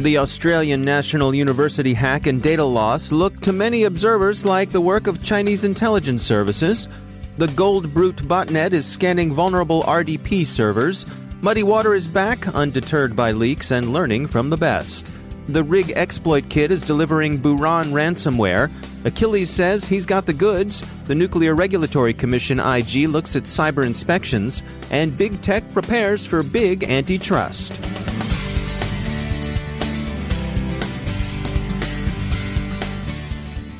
The Australian National University hack and data loss looked to many observers like the work of Chinese intelligence services. The Gold Brute botnet is scanning vulnerable RDP servers. Muddy Water is back, undeterred by leaks and learning from the best. The Rig Exploit Kit is delivering Buran ransomware. Achilles says he's got the goods. The Nuclear Regulatory Commission IG looks at cyber inspections. And Big Tech prepares for big antitrust.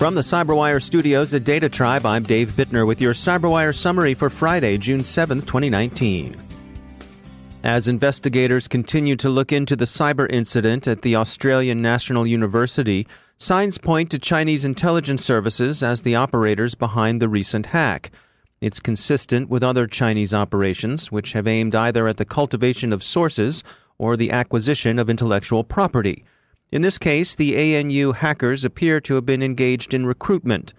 From the CyberWire studios at Data Tribe, I'm Dave Bittner with your CyberWire summary for Friday, June 7, 2019. As investigators continue to look into the cyber incident at the Australian National University, signs point to Chinese intelligence services as the operators behind the recent hack. It's consistent with other Chinese operations, which have aimed either at the cultivation of sources or the acquisition of intellectual property. In this case, the ANU hackers appear to have been engaged in recruitment.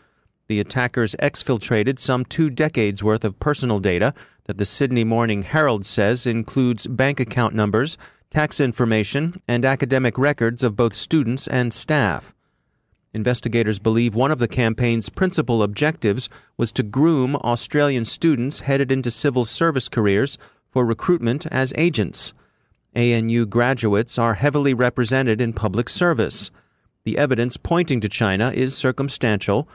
The attackers exfiltrated some two decades worth of personal data that the Sydney Morning Herald says includes bank account numbers, tax information, and academic records of both students and staff. Investigators believe one of the campaign's principal objectives was to groom Australian students headed into civil service careers for recruitment as agents. ANU graduates are heavily represented in public service. The evidence pointing to China is circumstantial.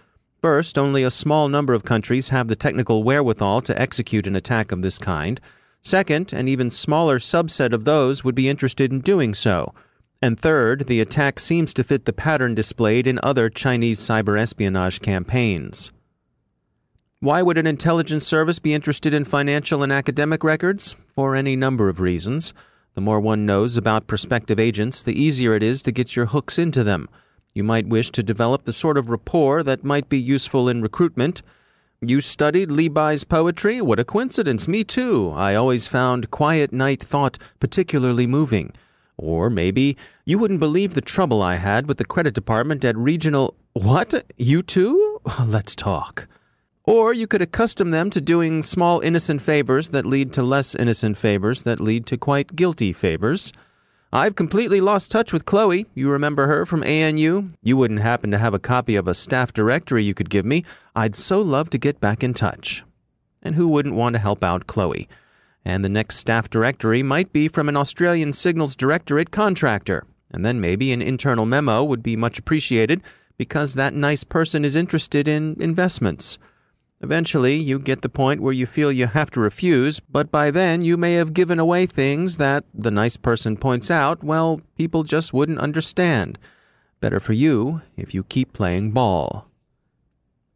First, only a small number of countries have the technical wherewithal to execute an attack of this kind. Second, an even smaller subset of those would be interested in doing so. And third, the attack seems to fit the pattern displayed in other Chinese cyber espionage campaigns. Why would an intelligence service be interested in financial and academic records? For any number of reasons. The more one knows about prospective agents, the easier it is to get your hooks into them. You might wish to develop the sort of rapport that might be useful in recruitment. You studied Li Bai's poetry? What a coincidence. Me too. I always found Quiet Night Thought particularly moving. Or maybe you wouldn't believe the trouble I had with the credit department at Regional. What? You too? Let's talk. Or you could accustom them to doing small innocent favors that lead to less innocent favors that lead to quite guilty favors. I've completely lost touch with Chloe. You remember her from ANU? You wouldn't happen to have a copy of a staff directory you could give me. I'd so love to get back in touch. And who wouldn't want to help out Chloe? And the next staff directory might be from an Australian Signals Directorate contractor. And then maybe an internal memo would be much appreciated because that nice person is interested in investments. Eventually, you get the point where you feel you have to refuse, but by then you may have given away things that, the nice person points out, well, people just wouldn't understand. Better for you if you keep playing ball.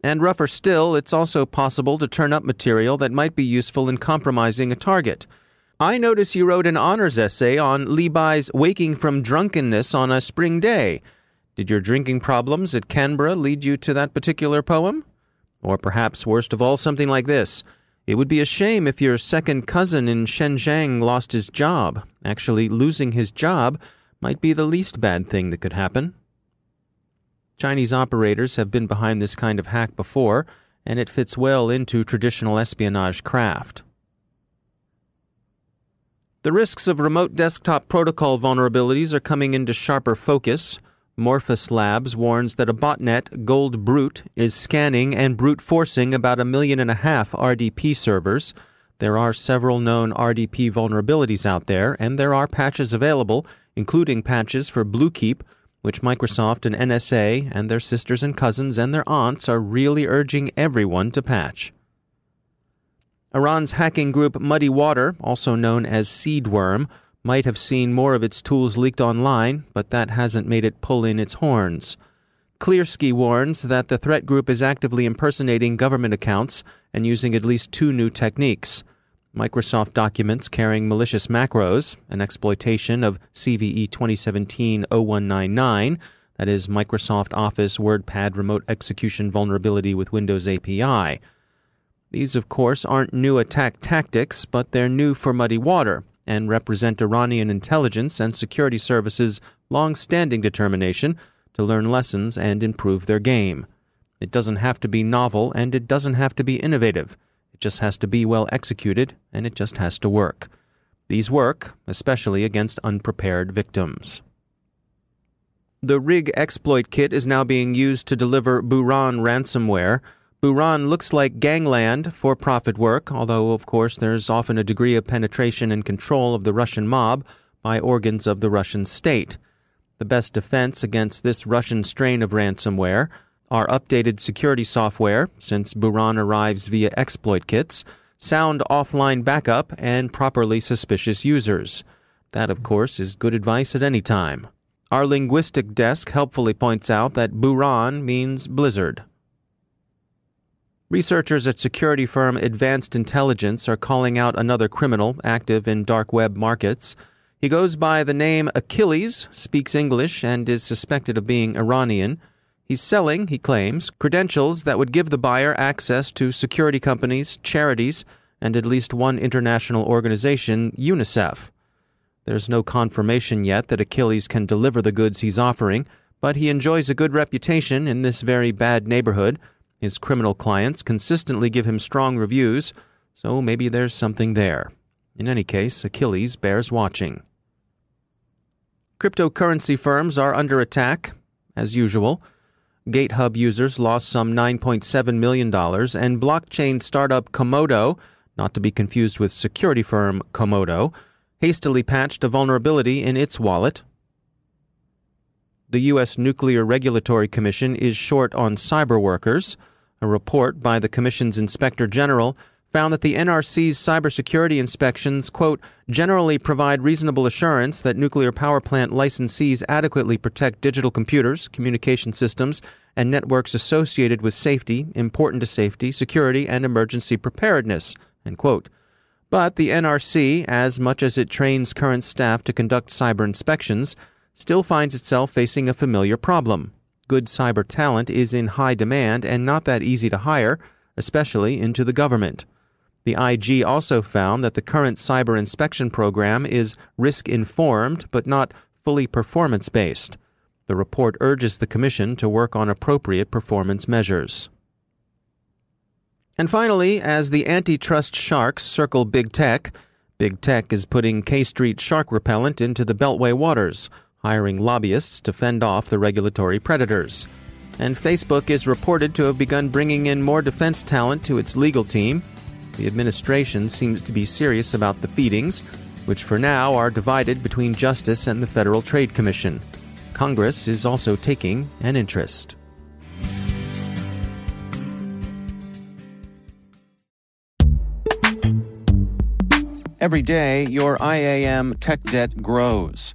And rougher still, it's also possible to turn up material that might be useful in compromising a target. I notice you wrote an honors essay on Li Bai's Waking from Drunkenness on a Spring Day. Did your drinking problems at Canberra lead you to that particular poem? Or perhaps, worst of all, something like this. It would be a shame if your second cousin in Shenzhen lost his job. Actually, losing his job might be the least bad thing that could happen. Chinese operators have been behind this kind of hack before, and it fits well into traditional espionage craft. The risks of remote desktop protocol vulnerabilities are coming into sharper focus. Morphus Labs warns that a botnet, Gold Brute, is scanning and brute forcing about a million and a half RDP servers. There are several known RDP vulnerabilities out there, and there are patches available, including patches for Bluekeep, which Microsoft and NSA and their sisters and cousins and their aunts are really urging everyone to patch. Iran's hacking group Muddy Water, also known as Seedworm, might have seen more of its tools leaked online, but that hasn't made it pull in its horns. ClearSky warns that the threat group is actively impersonating government accounts and using at least two new techniques. Microsoft documents carrying malicious macros, an exploitation of CVE 2017 0199, that is Microsoft Office WordPad remote execution vulnerability with Windows API. These, of course, aren't new attack tactics, but they're new for muddy water and represent Iranian intelligence and security services' long standing determination to learn lessons and improve their game. It doesn't have to be novel and it doesn't have to be innovative. It just has to be well executed and it just has to work. These work, especially against unprepared victims. The Rig exploit kit is now being used to deliver Buran ransomware. Buran looks like gangland for profit work, although, of course, there's often a degree of penetration and control of the Russian mob by organs of the Russian state. The best defense against this Russian strain of ransomware are updated security software, since Buran arrives via exploit kits, sound offline backup, and properly suspicious users. That, of course, is good advice at any time. Our linguistic desk helpfully points out that Buran means blizzard. Researchers at security firm Advanced Intelligence are calling out another criminal active in dark web markets. He goes by the name Achilles, speaks English, and is suspected of being Iranian. He's selling, he claims, credentials that would give the buyer access to security companies, charities, and at least one international organization, UNICEF. There's no confirmation yet that Achilles can deliver the goods he's offering, but he enjoys a good reputation in this very bad neighborhood. His criminal clients consistently give him strong reviews, so maybe there's something there. In any case, Achilles bears watching. Cryptocurrency firms are under attack, as usual. GateHub users lost some $9.7 million, and blockchain startup Komodo, not to be confused with security firm Comodo, hastily patched a vulnerability in its wallet. The U.S. Nuclear Regulatory Commission is short on cyber workers. A report by the Commission's Inspector General found that the NRC's cybersecurity inspections, quote, generally provide reasonable assurance that nuclear power plant licensees adequately protect digital computers, communication systems, and networks associated with safety, important to safety, security, and emergency preparedness, end quote. But the NRC, as much as it trains current staff to conduct cyber inspections, still finds itself facing a familiar problem. Good cyber talent is in high demand and not that easy to hire, especially into the government. The IG also found that the current cyber inspection program is risk informed but not fully performance based. The report urges the Commission to work on appropriate performance measures. And finally, as the antitrust sharks circle big tech, big tech is putting K Street shark repellent into the Beltway waters, hiring lobbyists to fend off the regulatory predators. And Facebook is reported to have begun bringing in more defense talent to its legal team the administration seems to be serious about the feedings, which for now are divided between Justice and the Federal Trade Commission. Congress is also taking an interest. Every day, your IAM tech debt grows.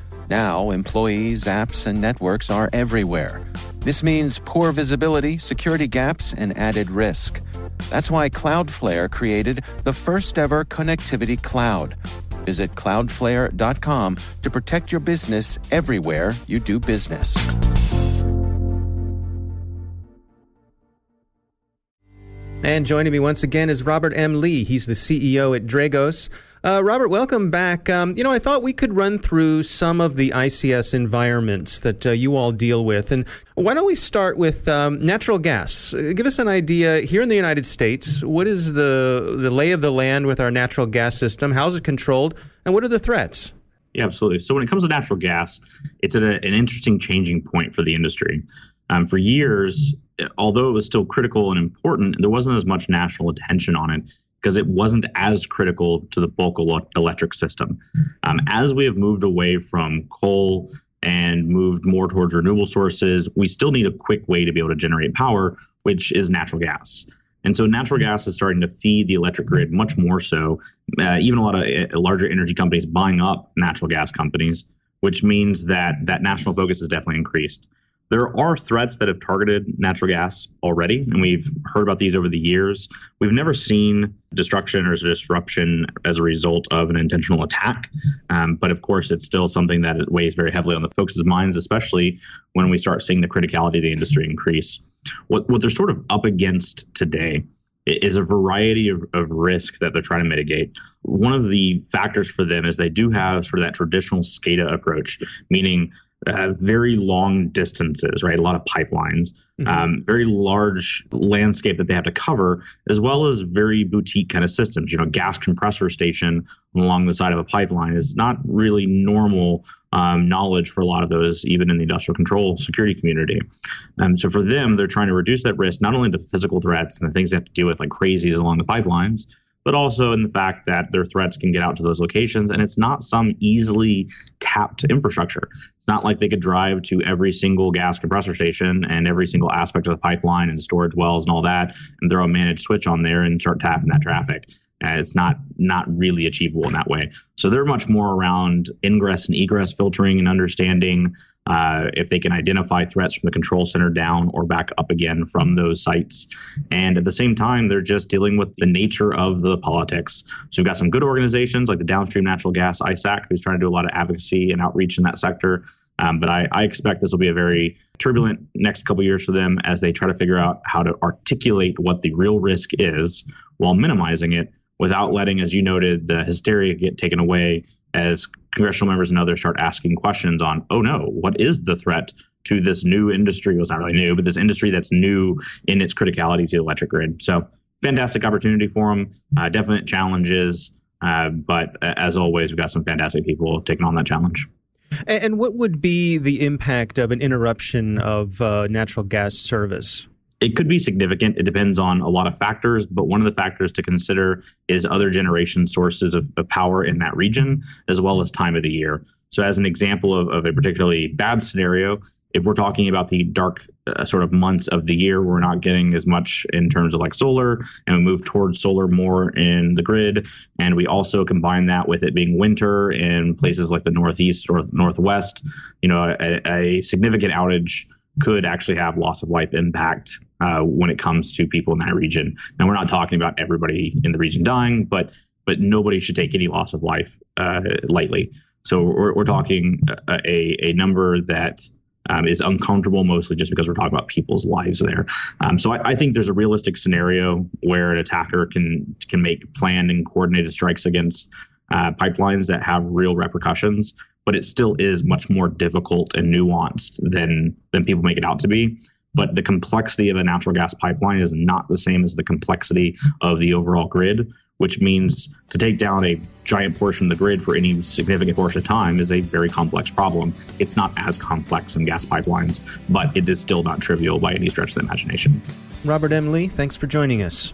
Now, employees, apps, and networks are everywhere. This means poor visibility, security gaps, and added risk. That's why Cloudflare created the first ever connectivity cloud. Visit cloudflare.com to protect your business everywhere you do business. And joining me once again is Robert M. Lee. He's the CEO at Dragos. Uh, Robert, welcome back. Um, you know, I thought we could run through some of the ICS environments that uh, you all deal with. And why don't we start with um, natural gas? Uh, give us an idea here in the United States. What is the, the lay of the land with our natural gas system? How's it controlled? And what are the threats? Yeah, absolutely. So when it comes to natural gas, it's at a, an interesting changing point for the industry. Um, for years, although it was still critical and important, there wasn't as much national attention on it because it wasn't as critical to the bulk electric system. Um, as we have moved away from coal and moved more towards renewable sources, we still need a quick way to be able to generate power, which is natural gas. And so natural gas is starting to feed the electric grid much more so. Uh, even a lot of uh, larger energy companies buying up natural gas companies, which means that that national focus has definitely increased. There are threats that have targeted natural gas already, and we've heard about these over the years. We've never seen destruction or disruption as a result of an intentional attack. Um, but of course, it's still something that weighs very heavily on the folks' minds, especially when we start seeing the criticality of the industry increase. What, what they're sort of up against today is a variety of, of risk that they're trying to mitigate. One of the factors for them is they do have sort of that traditional SCADA approach, meaning uh, very long distances, right? A lot of pipelines, mm-hmm. um, very large landscape that they have to cover, as well as very boutique kind of systems. You know, gas compressor station along the side of a pipeline is not really normal um, knowledge for a lot of those, even in the industrial control security community. Um, so for them, they're trying to reduce that risk not only to physical threats and the things they have to deal with, like crazies along the pipelines, but also in the fact that their threats can get out to those locations and it's not some easily tapped infrastructure. It's not like they could drive to every single gas compressor station and every single aspect of the pipeline and storage wells and all that and throw a managed switch on there and start tapping that traffic. It's not not really achievable in that way. So they're much more around ingress and egress filtering and understanding uh, if they can identify threats from the control center down or back up again from those sites. And at the same time, they're just dealing with the nature of the politics. So we've got some good organizations like the Downstream Natural Gas ISAC, who's trying to do a lot of advocacy and outreach in that sector. Um, but I, I, expect this will be a very turbulent next couple years for them as they try to figure out how to articulate what the real risk is while minimizing it without letting, as you noted, the hysteria get taken away as congressional members and others start asking questions on, oh no, what is the threat to this new industry? Well, it's not really new, but this industry that's new in its criticality to the electric grid. So, fantastic opportunity for them. Uh, definite challenges, uh, but as always, we've got some fantastic people taking on that challenge. And what would be the impact of an interruption of uh, natural gas service? it could be significant. It depends on a lot of factors, but one of the factors to consider is other generation sources of, of power in that region, as well as time of the year. So, as an example of, of a particularly bad scenario, if we're talking about the dark uh, sort of months of the year, we're not getting as much in terms of like solar, and we move towards solar more in the grid. And we also combine that with it being winter in places like the Northeast or Northwest. You know, a, a significant outage could actually have loss of life impact uh, when it comes to people in that region. Now, we're not talking about everybody in the region dying, but but nobody should take any loss of life uh, lightly. So we're, we're talking a, a number that um, is uncomfortable, mostly just because we're talking about people's lives there. Um, so I, I, think there's a realistic scenario where an attacker can can make planned and coordinated strikes against uh, pipelines that have real repercussions but it still is much more difficult and nuanced than than people make it out to be. But the complexity of a natural gas pipeline is not the same as the complexity of the overall grid, which means to take down a giant portion of the grid for any significant portion of time is a very complex problem. It's not as complex in gas pipelines, but it is still not trivial by any stretch of the imagination. Robert M. Lee, thanks for joining us.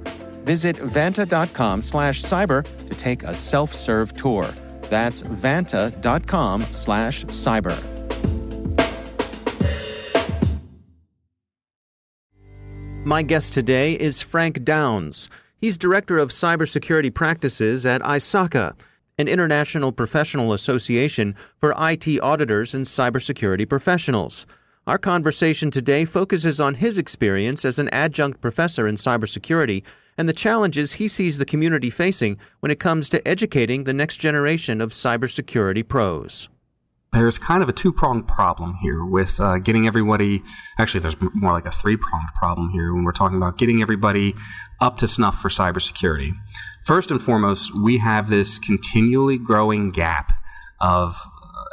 Visit vanta.com slash cyber to take a self serve tour. That's vanta.com slash cyber. My guest today is Frank Downs. He's Director of Cybersecurity Practices at ISACA, an international professional association for IT auditors and cybersecurity professionals. Our conversation today focuses on his experience as an adjunct professor in cybersecurity and the challenges he sees the community facing when it comes to educating the next generation of cybersecurity pros. There's kind of a two pronged problem here with uh, getting everybody. Actually, there's more like a three pronged problem here when we're talking about getting everybody up to snuff for cybersecurity. First and foremost, we have this continually growing gap of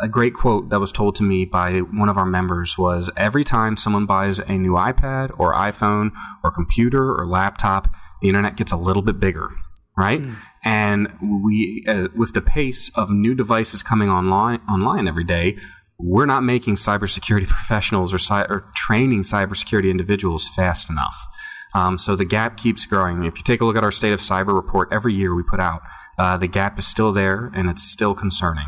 a great quote that was told to me by one of our members was every time someone buys a new iPad or iPhone or computer or laptop, the internet gets a little bit bigger, right? Mm. And we, uh, with the pace of new devices coming online online every day, we're not making cybersecurity professionals or, cy- or training cybersecurity individuals fast enough. Um, so the gap keeps growing. If you take a look at our state of cyber report every year we put out, uh, the gap is still there and it's still concerning.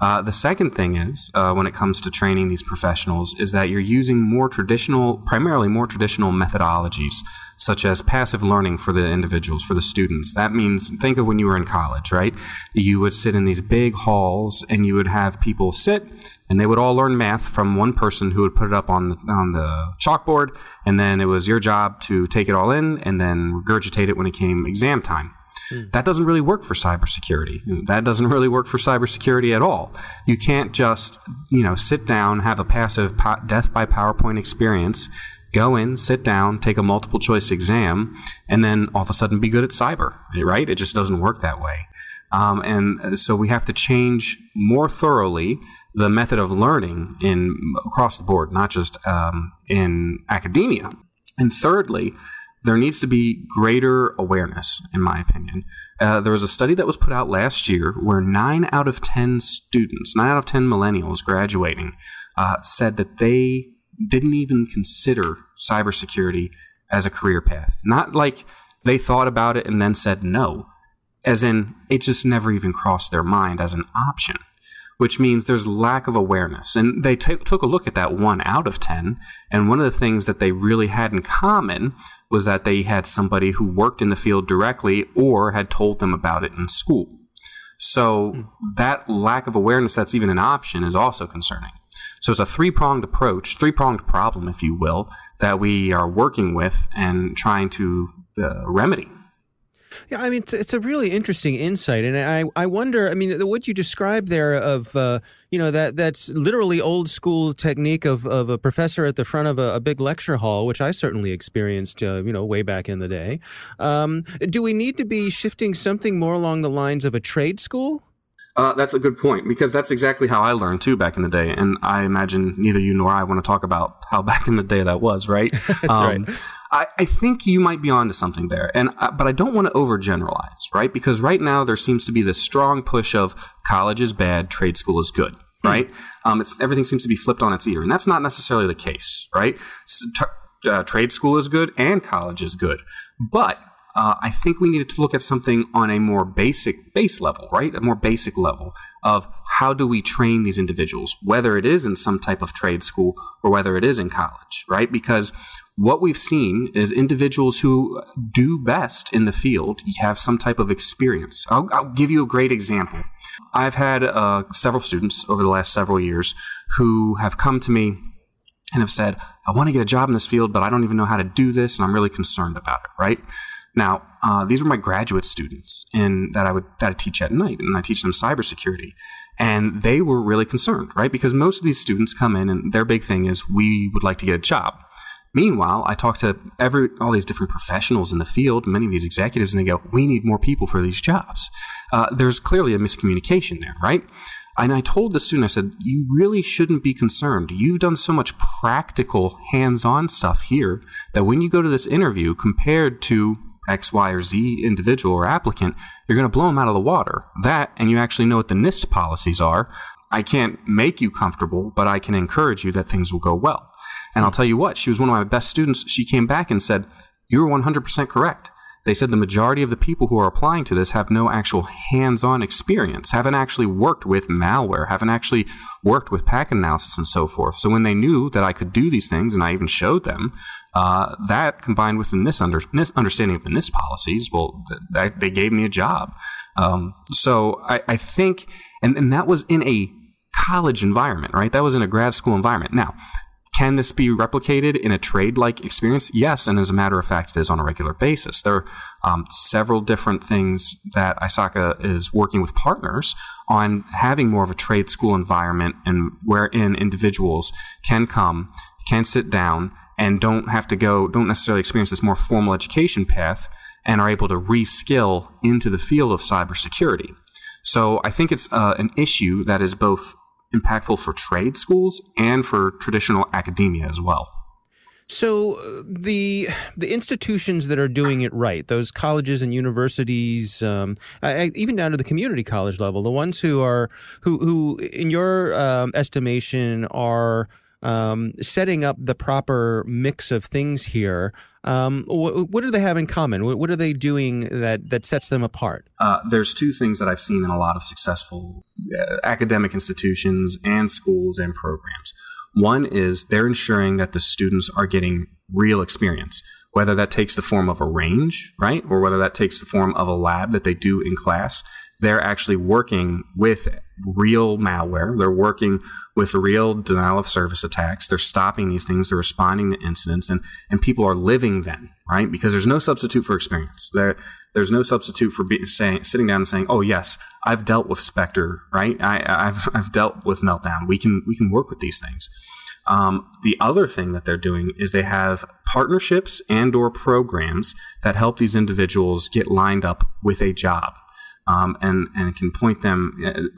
Uh, the second thing is, uh, when it comes to training these professionals, is that you're using more traditional, primarily more traditional methodologies, such as passive learning for the individuals, for the students. That means, think of when you were in college, right? You would sit in these big halls and you would have people sit and they would all learn math from one person who would put it up on the, on the chalkboard, and then it was your job to take it all in and then regurgitate it when it came exam time. Mm. That doesn't really work for cybersecurity. That doesn't really work for cybersecurity at all. You can't just, you know, sit down, have a passive po- death by PowerPoint experience, go in, sit down, take a multiple choice exam, and then all of a sudden be good at cyber, right? It just doesn't work that way. Um, and so we have to change more thoroughly the method of learning in across the board, not just um, in academia. And thirdly, there needs to be greater awareness, in my opinion. Uh, there was a study that was put out last year where nine out of 10 students, nine out of 10 millennials graduating, uh, said that they didn't even consider cybersecurity as a career path. Not like they thought about it and then said no, as in it just never even crossed their mind as an option which means there's lack of awareness. And they t- took a look at that one out of 10, and one of the things that they really had in common was that they had somebody who worked in the field directly or had told them about it in school. So mm. that lack of awareness that's even an option is also concerning. So it's a three pronged approach, three pronged problem, if you will, that we are working with and trying to uh, remedy. Yeah, I mean, it's, it's, a really interesting insight, and I, I wonder. I mean, what you described there of uh, you know that that's literally old school technique of, of a professor at the front of a, a big lecture hall, which I certainly experienced, uh, you know, way back in the day. Um, do we need to be shifting something more along the lines of a trade school? Uh, that's a good point because that's exactly how I learned too back in the day, and I imagine neither you nor I want to talk about how back in the day that was, right? that's um, right. I, I think you might be onto something there, and uh, but I don't want to overgeneralize, right? Because right now there seems to be this strong push of college is bad, trade school is good, hmm. right? Um, it's everything seems to be flipped on its ear, and that's not necessarily the case, right? So, t- uh, trade school is good and college is good, but uh, I think we needed to look at something on a more basic base level, right? A more basic level of how do we train these individuals, whether it is in some type of trade school or whether it is in college, right? Because what we've seen is individuals who do best in the field have some type of experience. I'll, I'll give you a great example. I've had uh, several students over the last several years who have come to me and have said, I want to get a job in this field, but I don't even know how to do this, and I'm really concerned about it, right? Now, uh, these were my graduate students in, that I would that I teach at night, and I teach them cybersecurity. And they were really concerned, right? Because most of these students come in, and their big thing is, we would like to get a job. Meanwhile, I talk to every all these different professionals in the field, many of these executives, and they go, "We need more people for these jobs." Uh, there's clearly a miscommunication there, right? And I told the student, I said, "You really shouldn't be concerned. You've done so much practical, hands-on stuff here that when you go to this interview, compared to X, Y, or Z individual or applicant, you're going to blow them out of the water. That, and you actually know what the NIST policies are. I can't make you comfortable, but I can encourage you that things will go well." And I'll tell you what, she was one of my best students. She came back and said, You were 100% correct. They said the majority of the people who are applying to this have no actual hands on experience, haven't actually worked with malware, haven't actually worked with packet analysis and so forth. So when they knew that I could do these things and I even showed them, uh, that combined with the NIST, understanding of the NIST policies, well, th- they gave me a job. Um, so I, I think, and, and that was in a college environment, right? That was in a grad school environment. Now, can this be replicated in a trade like experience? Yes, and as a matter of fact, it is on a regular basis. There are um, several different things that ISACA is working with partners on having more of a trade school environment and wherein individuals can come, can sit down, and don't have to go, don't necessarily experience this more formal education path and are able to reskill into the field of cybersecurity. So I think it's uh, an issue that is both impactful for trade schools and for traditional academia as well. So uh, the the institutions that are doing it right, those colleges and universities, um, I, even down to the community college level, the ones who are who who, in your um, estimation, are um, setting up the proper mix of things here. Um, what, what, do they have in common? What, what, are they doing that, that sets them apart? Uh, there's two things that I've seen in a lot of successful uh, academic institutions and schools and programs. One is they're ensuring that the students are getting real experience, whether that takes the form of a range, right, or whether that takes the form of a lab that they do in class. They're actually working with real malware. They're working with real denial of service attacks. They're stopping these things. They're responding to incidents, and and people are living them right because there's no substitute for experience. There there's no substitute for be, saying sitting down and saying, "Oh yes, I've dealt with Spectre, right? I, have I've dealt with Meltdown. We can we can work with these things." Um, the other thing that they're doing is they have partnerships and or programs that help these individuals get lined up with a job um, and and can point them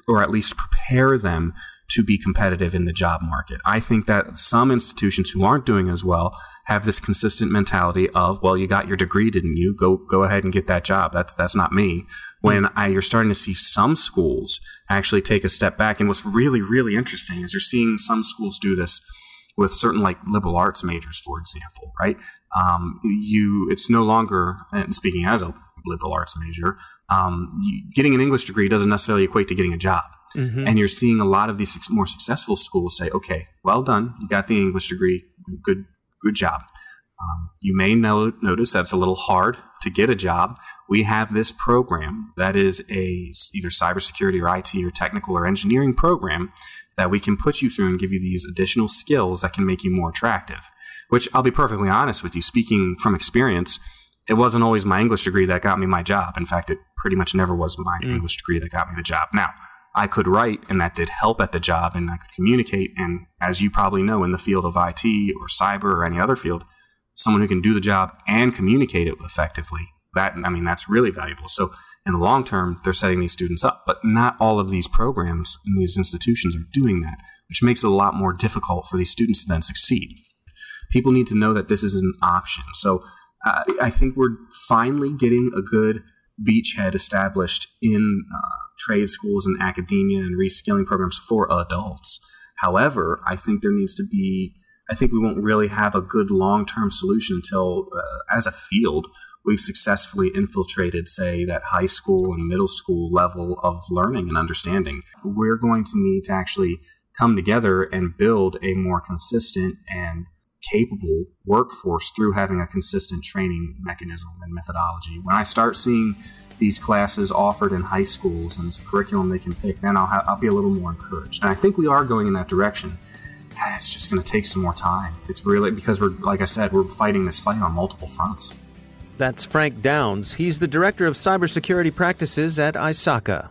or at least prepare them to be competitive in the job market. I think that some institutions who aren't doing as well have this consistent mentality of, well, you got your degree, didn't you? Go go ahead and get that job. That's that's not me. When I, you're starting to see some schools actually take a step back, and what's really really interesting is you're seeing some schools do this with certain like liberal arts majors, for example, right? Um, you it's no longer and speaking as a liberal arts major, um, getting an English degree doesn't necessarily equate to getting a job. Mm-hmm. And you're seeing a lot of these more successful schools say, okay, well done. You got the English degree. Good, good job. Um, you may know, notice that it's a little hard to get a job. We have this program that is a either cybersecurity or IT or technical or engineering program that we can put you through and give you these additional skills that can make you more attractive. Which I'll be perfectly honest with you, speaking from experience, it wasn't always my English degree that got me my job. In fact, it pretty much never was my mm. English degree that got me the job. Now, I could write, and that did help at the job, and I could communicate. And as you probably know, in the field of IT or cyber or any other field, someone who can do the job and communicate it effectively, that I mean, that's really valuable. So in the long term, they're setting these students up, but not all of these programs and these institutions are doing that, which makes it a lot more difficult for these students to then succeed. People need to know that this is an option. So uh, I think we're finally getting a good beachhead established in uh, trade schools and academia and reskilling programs for adults. However, I think there needs to be, I think we won't really have a good long term solution until, uh, as a field, we've successfully infiltrated, say, that high school and middle school level of learning and understanding. We're going to need to actually come together and build a more consistent and capable workforce through having a consistent training mechanism and methodology. When I start seeing these classes offered in high schools and it's a curriculum they can pick, then I'll, ha- I'll be a little more encouraged. And I think we are going in that direction. Ah, it's just going to take some more time. It's really because we're, like I said, we're fighting this fight on multiple fronts. That's Frank Downs. He's the Director of Cybersecurity Practices at ISACA.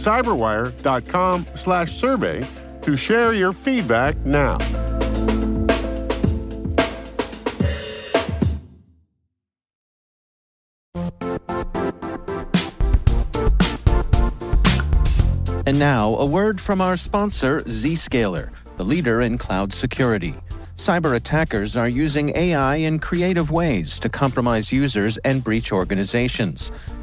cyberwire.com slash survey to share your feedback now. And now, a word from our sponsor, Zscaler, the leader in cloud security. Cyber attackers are using AI in creative ways to compromise users and breach organizations.